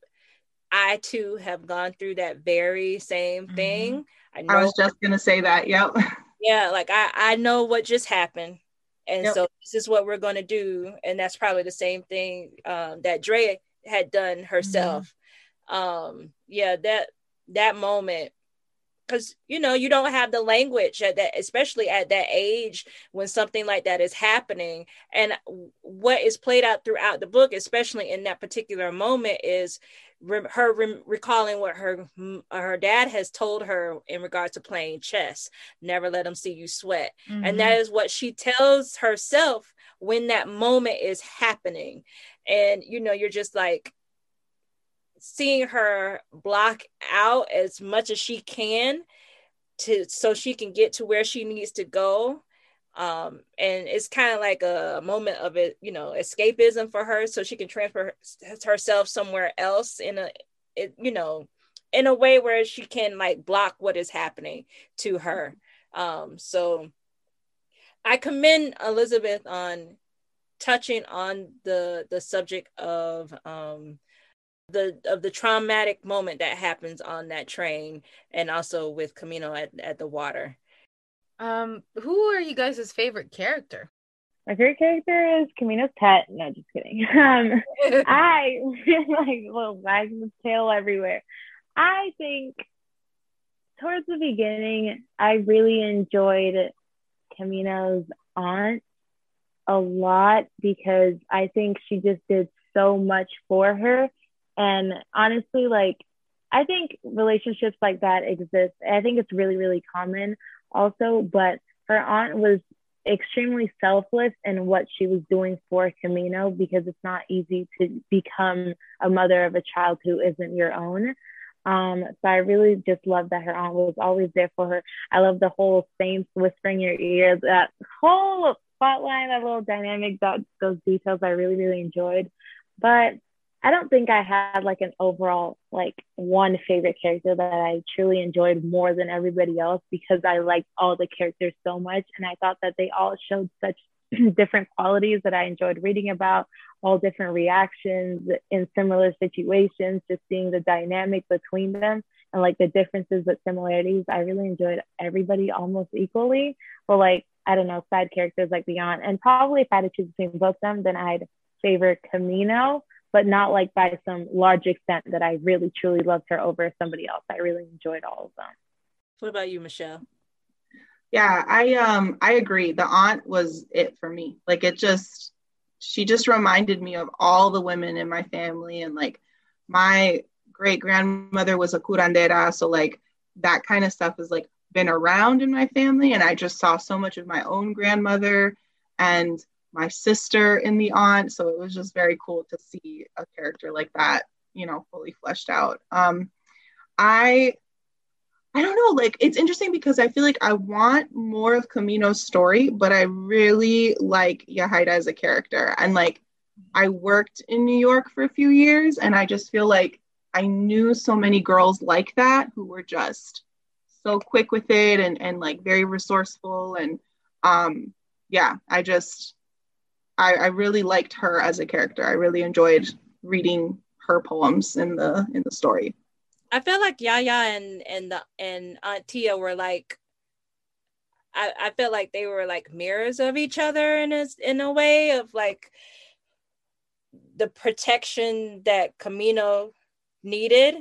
i too have gone through that very same mm-hmm. thing mm-hmm. I, I, was just gonna say that yep yeah like i i know what just happened and yep. so this is what we're gonna do and that's probably the same thing um, that Dre had done herself mm-hmm. um yeah that that moment because you know you don't have the language at that especially at that age when something like that is happening. And what is played out throughout the book especially in that particular moment is re- her re- recalling what her her dad has told her in regards to playing chess never let them see you sweat. Mm-hmm. and that is what she tells herself when that moment is happening. And you know you're just like seeing her block out as much as she can to so she can get to where she needs to go. Um and it's kind of like a moment of it you know escapism for her so she can transfer herself somewhere else in a it, you know in a way where she can like block what is happening to her. Um so i commend elizabeth on touching on the the subject of um the of the traumatic moment that happens on that train and also with Camino at, at the water. Um, who are you guys' favorite character? My favorite character is Camino's pet. No, just kidding. Um, I like little wagging his tail everywhere. I think towards the beginning, I really enjoyed Camino's aunt a lot because I think she just did so much for her. And honestly, like, I think relationships like that exist. I think it's really, really common also, but her aunt was extremely selfless in what she was doing for Camino because it's not easy to become a mother of a child who isn't your own. Um, so I really just love that her aunt was always there for her. I love the whole saints whispering your ear, that whole spotlight, that little dynamic, that those details I really, really enjoyed. But I don't think I had like an overall like one favorite character that I truly enjoyed more than everybody else because I liked all the characters so much and I thought that they all showed such different qualities that I enjoyed reading about, all different reactions in similar situations, just seeing the dynamic between them and like the differences but similarities. I really enjoyed everybody almost equally. But like, I don't know, side characters like Beyond. And probably if I had to choose between both of them, then I'd favor Camino but not like by some large extent that I really truly loved her over somebody else. I really enjoyed all of them. What about you, Michelle? Yeah, I um I agree. The aunt was it for me. Like it just she just reminded me of all the women in my family and like my great grandmother was a curandera, so like that kind of stuff has like been around in my family and I just saw so much of my own grandmother and my sister in the aunt. So it was just very cool to see a character like that, you know, fully fleshed out. Um, I I don't know, like it's interesting because I feel like I want more of Camino's story, but I really like Yahaira as a character. And like I worked in New York for a few years and I just feel like I knew so many girls like that who were just so quick with it and and like very resourceful and um yeah, I just I, I really liked her as a character. I really enjoyed reading her poems in the in the story. I felt like Yaya and and the and Aunt Tia were like I, I felt like they were like mirrors of each other in a in a way of like the protection that Camino needed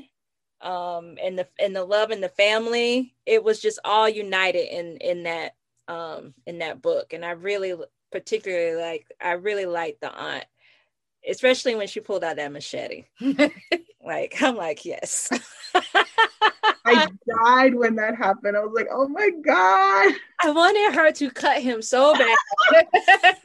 um and the and the love and the family it was just all united in in that um in that book and I really particularly like I really like the aunt, especially when she pulled out that machete. like I'm like, yes. I died when that happened. I was like, oh my God. I wanted her to cut him so bad.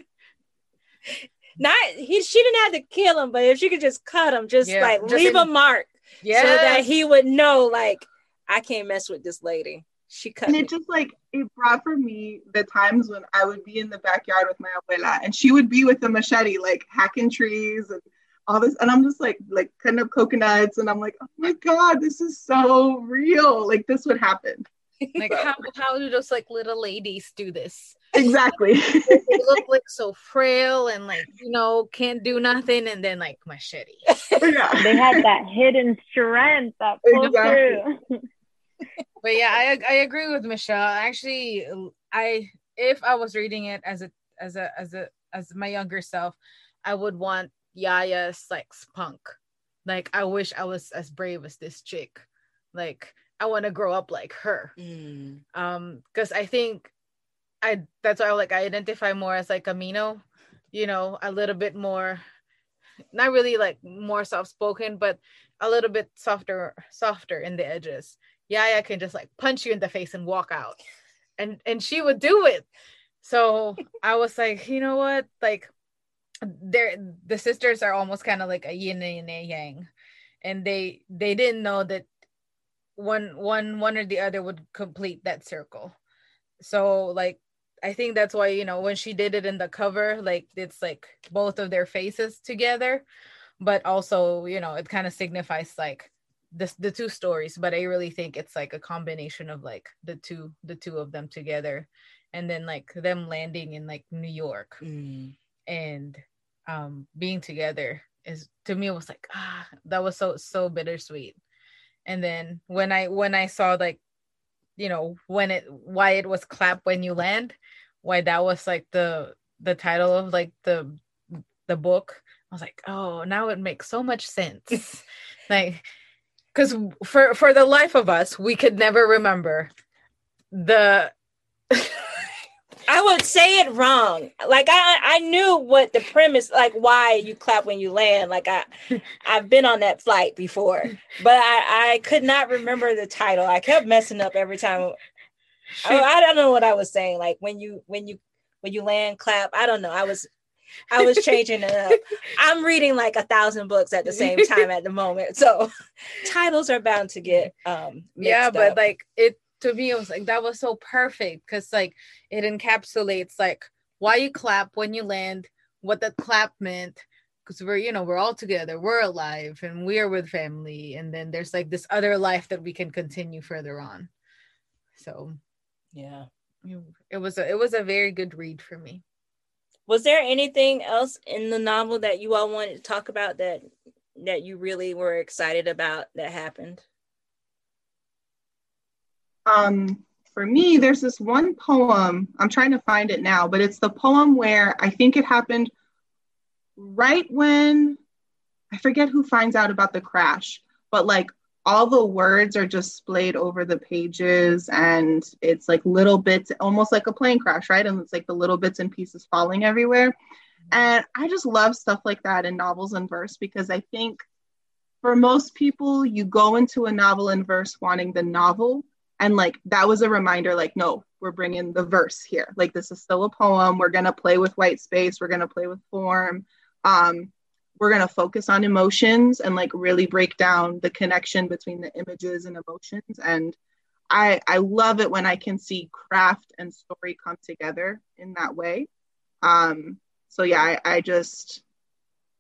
Not he she didn't have to kill him, but if she could just cut him, just yeah, like just leave in, a mark yes. so that he would know like I can't mess with this lady she cut and me. it just like it brought for me the times when I would be in the backyard with my abuela and she would be with the machete like hacking trees and all this and I'm just like like cutting up coconuts and I'm like oh my god this is so real like this would happen like how how do those like little ladies do this exactly they look like so frail and like you know can't do nothing and then like machete yeah. they had that hidden strength that pulled exactly. through but yeah, I I agree with Michelle. Actually, I if I was reading it as a as a as a as my younger self, I would want Yaya's like punk. Like I wish I was as brave as this chick. Like I want to grow up like her. Mm. Um, because I think I that's why I like I identify more as like Camino, you know, a little bit more not really like more soft spoken, but a little bit softer, softer in the edges. Yaya can just like punch you in the face and walk out. And and she would do it. So I was like, you know what? Like they're the sisters are almost kind of like a yin and a yang. And they they didn't know that one one one or the other would complete that circle. So like I think that's why, you know, when she did it in the cover, like it's like both of their faces together, but also, you know, it kind of signifies like the the two stories but i really think it's like a combination of like the two the two of them together and then like them landing in like new york mm. and um being together is to me it was like ah that was so so bittersweet and then when i when i saw like you know when it why it was clap when you land why that was like the the title of like the the book i was like oh now it makes so much sense like because for for the life of us, we could never remember the. I would say it wrong. Like I, I knew what the premise, like why you clap when you land. Like I, I've been on that flight before, but I, I could not remember the title. I kept messing up every time. I, oh, I don't know what I was saying. Like when you, when you, when you land, clap. I don't know. I was, I was changing it up. I'm reading like a thousand books at the same time at the moment, so titles are bound to get um. Yeah, but up. like it to me it was like that was so perfect because like it encapsulates like why you clap when you land what the clap meant because we're you know we're all together we're alive and we're with family and then there's like this other life that we can continue further on so yeah it was a it was a very good read for me was there anything else in the novel that you all wanted to talk about that that you really were excited about that happened? Um, for me, there's this one poem, I'm trying to find it now, but it's the poem where I think it happened right when I forget who finds out about the crash, but like all the words are just splayed over the pages and it's like little bits, almost like a plane crash, right? And it's like the little bits and pieces falling everywhere. And I just love stuff like that in novels and verse because I think for most people, you go into a novel in verse wanting the novel and like that was a reminder like no we're bringing the verse here like this is still a poem we're going to play with white space we're going to play with form um, we're going to focus on emotions and like really break down the connection between the images and emotions. And i i love it when i can see craft and story come together in that way. Um so yeah i, I just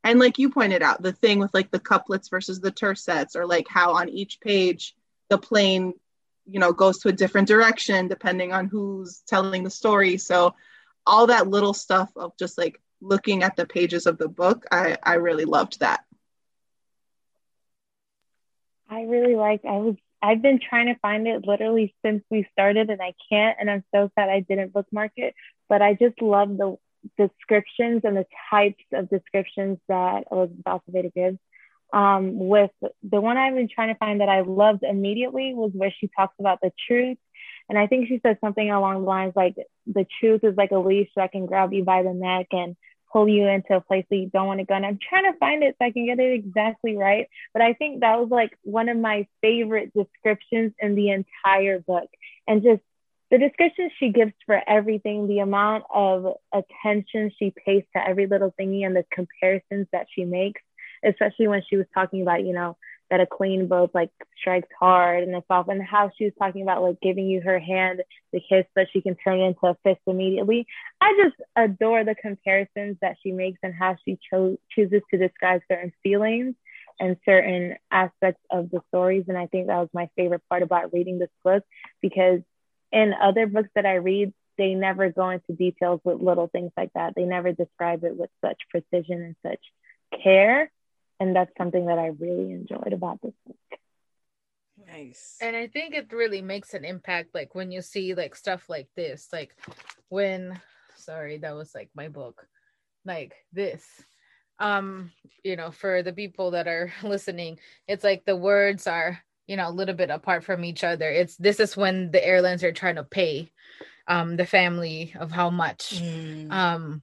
and like you pointed out the thing with like the couplets versus the tercets or like how on each page the plane you know goes to a different direction depending on who's telling the story. So all that little stuff of just like looking at the pages of the book i i really loved that i really liked i was i've been trying to find it literally since we started and i can't and i'm so sad i didn't bookmark it but i just love the descriptions and the types of descriptions that elizabeth acevedo gives um, with the one I've been trying to find that I loved immediately was where she talks about the truth. And I think she said something along the lines like, the truth is like a leash that can grab you by the neck and pull you into a place that you don't want to go. And I'm trying to find it so I can get it exactly right. But I think that was like one of my favorite descriptions in the entire book. And just the description she gives for everything, the amount of attention she pays to every little thingy and the comparisons that she makes especially when she was talking about, you know, that a queen both like strikes hard and it's off and how she was talking about like giving you her hand the kiss but she can turn it into a fist immediately. I just adore the comparisons that she makes and how she cho- chooses to describe certain feelings and certain aspects of the stories. And i think that was my favorite part about reading this book because in other books that i read they never go into details with little things like that. They never describe it with such precision and such care and that's something that I really enjoyed about this book. Nice. And I think it really makes an impact like when you see like stuff like this, like when sorry, that was like my book. Like this. Um, you know, for the people that are listening, it's like the words are, you know, a little bit apart from each other. It's this is when the airlines are trying to pay um the family of how much. Mm. Um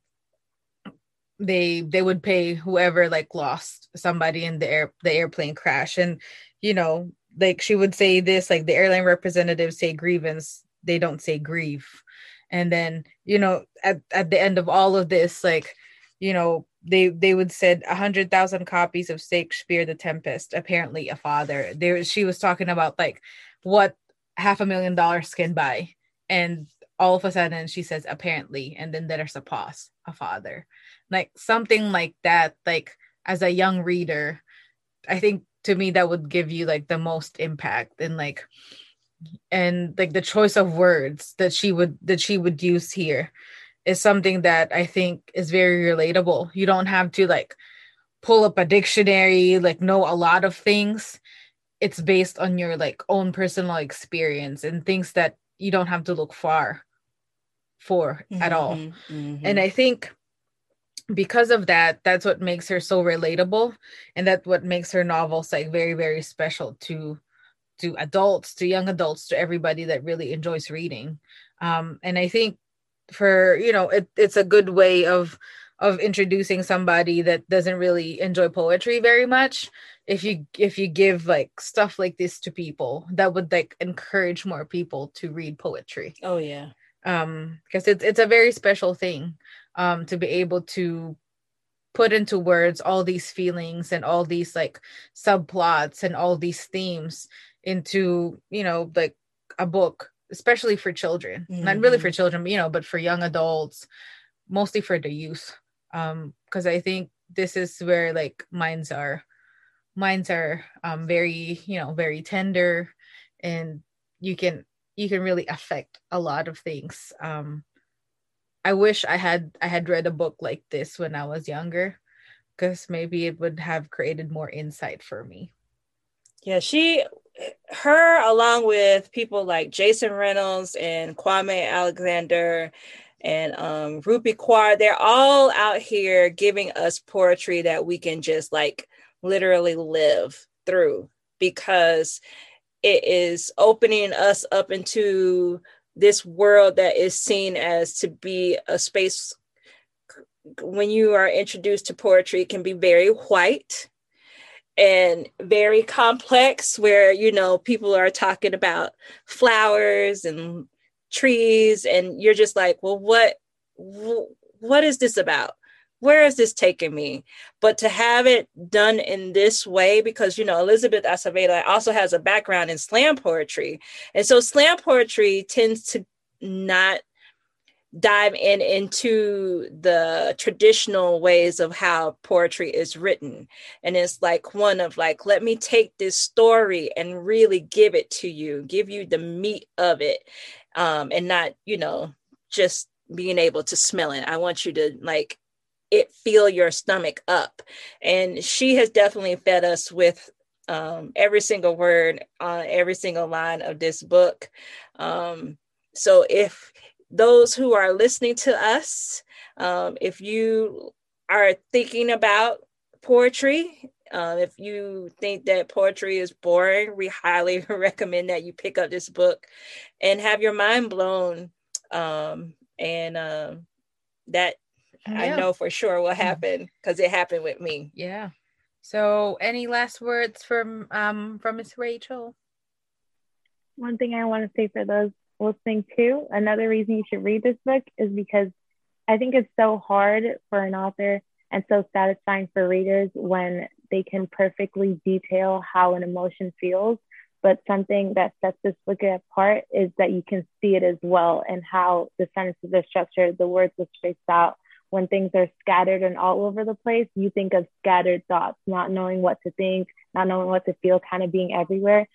they they would pay whoever like lost somebody in the air the airplane crash. And you know like she would say this like the airline representatives say grievance they don't say grief. And then you know at, at the end of all of this like you know they they would said a hundred thousand copies of shakespeare the tempest apparently a father. There she was talking about like what half a million dollars can buy. And all of a sudden she says apparently and then there's a pause a father like something like that like as a young reader i think to me that would give you like the most impact and like and like the choice of words that she would that she would use here is something that i think is very relatable. You don't have to like pull up a dictionary like know a lot of things. It's based on your like own personal experience and things that you don't have to look far for mm-hmm, at all. Mm-hmm. and i think because of that that's what makes her so relatable and that what makes her novels like very very special to to adults to young adults to everybody that really enjoys reading. Um and i think for you know it, it's a good way of of introducing somebody that doesn't really enjoy poetry very much. If you if you give like stuff like this to people that would like encourage more people to read poetry. Oh yeah. Um because it's it's a very special thing um to be able to put into words all these feelings and all these like subplots and all these themes into you know like a book especially for children mm-hmm. not really for mm-hmm. children you know but for young adults mostly for the youth um because i think this is where like minds are minds are um very you know very tender and you can you can really affect a lot of things um i wish i had i had read a book like this when i was younger because maybe it would have created more insight for me. Yeah she her along with people like jason reynolds and kwame alexander and um, Rupi Kaur, they're all out here giving us poetry that we can just like literally live through because it is opening us up into this world that is seen as to be a space when you are introduced to poetry it can be very white and very complex where you know people are talking about flowers and trees and you're just like well what what is this about where is this taking me? But to have it done in this way, because you know, Elizabeth Acevedo also has a background in slam poetry. And so slam poetry tends to not dive in into the traditional ways of how poetry is written and it's like one of like let me take this story and really give it to you give you the meat of it um and not you know just being able to smell it i want you to like it fill your stomach up. And she has definitely fed us with um, every single word on every single line of this book. Um, so if those who are listening to us, um, if you are thinking about poetry, uh, if you think that poetry is boring, we highly recommend that you pick up this book and have your mind blown. Um, and uh, that yeah. I know for sure will happen because it happened with me. Yeah. So, any last words from um from Miss Rachel? One thing I want to say for those listening too, another reason you should read this book is because I think it's so hard for an author and so satisfying for readers when they can perfectly detail how an emotion feels. But something that sets this book apart is that you can see it as well and how the sentences are structured, the words are spaced out, when things are scattered and all over the place, you think of scattered thoughts, not knowing what to think, not knowing what to feel, kind of being everywhere.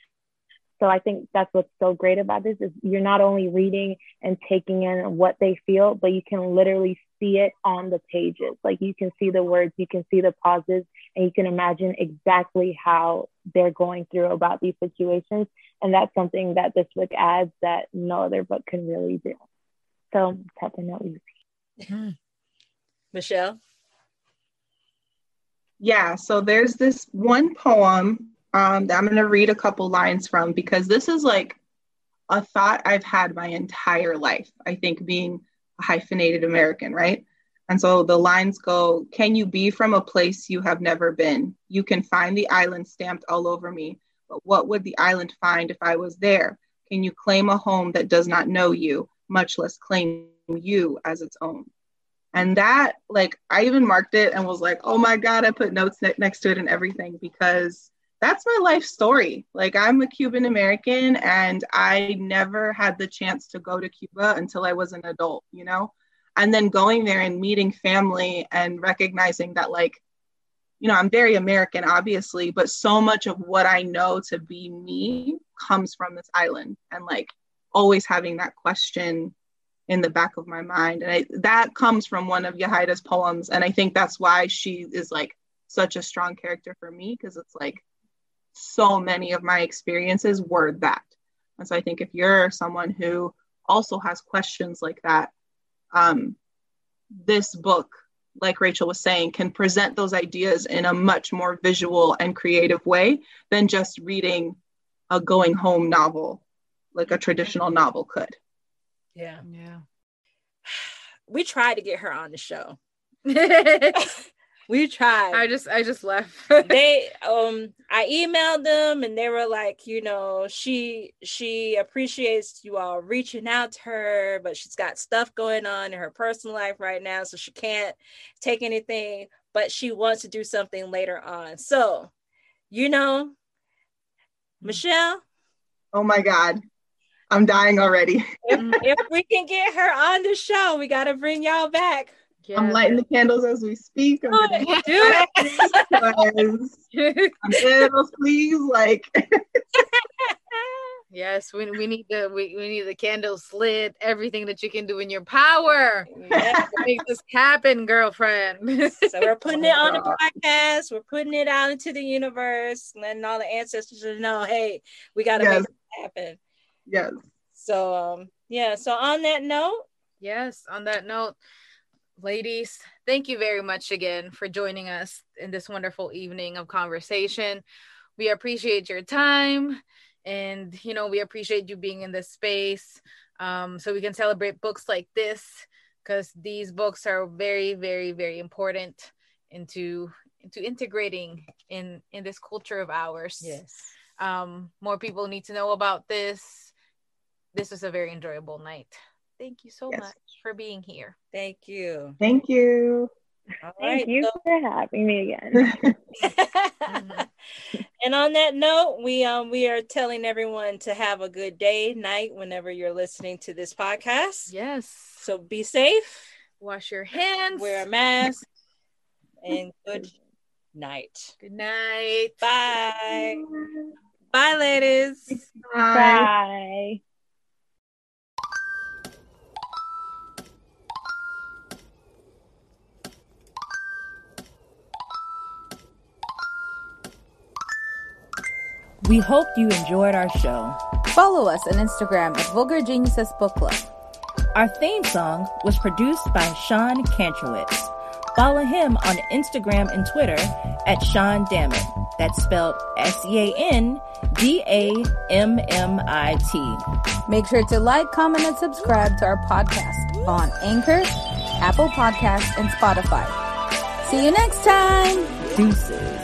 So I think that's what's so great about this is you're not only reading and taking in what they feel, but you can literally see it on the pages. Like you can see the words, you can see the pauses, and you can imagine exactly how they're going through about these situations. And that's something that this book adds that no other book can really do. So we see. Michelle? Yeah, so there's this one poem um, that I'm going to read a couple lines from because this is like a thought I've had my entire life. I think being a hyphenated American, right? And so the lines go Can you be from a place you have never been? You can find the island stamped all over me, but what would the island find if I was there? Can you claim a home that does not know you, much less claim you as its own? And that, like, I even marked it and was like, oh my God, I put notes ne- next to it and everything because that's my life story. Like, I'm a Cuban American and I never had the chance to go to Cuba until I was an adult, you know? And then going there and meeting family and recognizing that, like, you know, I'm very American, obviously, but so much of what I know to be me comes from this island. And like always having that question in the back of my mind. And I, that comes from one of Yahaira's poems. And I think that's why she is like such a strong character for me because it's like so many of my experiences were that. And so I think if you're someone who also has questions like that, um, this book like Rachel was saying, can present those ideas in a much more visual and creative way than just reading a going home novel, like a traditional novel could. Yeah. Yeah. We tried to get her on the show. we tried. I just I just left. they um I emailed them and they were like, you know, she she appreciates you all reaching out to her, but she's got stuff going on in her personal life right now, so she can't take anything, but she wants to do something later on. So, you know, Michelle, Oh my God. I'm dying already. if, if we can get her on the show, we got to bring y'all back. I'm lighting the candles as we speak. I'm gonna Do it. because I'm little please. Like yes, we, we need the we, we need the candles lit, everything that you can do in your power Yeah. make this happen, girlfriend. So we're putting it on the podcast. We're putting it out into the universe, letting all the ancestors know, hey, we got to Yes. make it happen. Yes. So, um, yeah. So on that note, yes, on that note, ladies, thank you very much again for joining us in this wonderful evening of conversation. We appreciate your time and you know, we appreciate you being in this space um, so we can celebrate books like this because these books are very, very, very important into into integrating in in this culture of ours. yes, Um, more people need to know about this. This was a very enjoyable night. Thank you so Yes. much for being here. thank you. Thank you. All Thank right. you so- for having me again. and on that note, we um we are telling everyone to have a good day, night, whenever you're listening to this podcast. Yes. So be safe, Wash your hands. wear a mask, and good night. Good night. Bye. Bye, ladies. Bye. Bye. We hope you enjoyed our show. Follow us on Instagram at Vulgar Geniuses Book Club. Our theme song was produced by Sean Kantrowitz. Follow him on Instagram and Twitter at Sean Dammit. That's spelled S-E-A-N D-A-M-M-I-T. Make sure to like, comment, and subscribe to our podcast on Anchor, Apple Podcasts, and Spotify. See you next time! Deuces.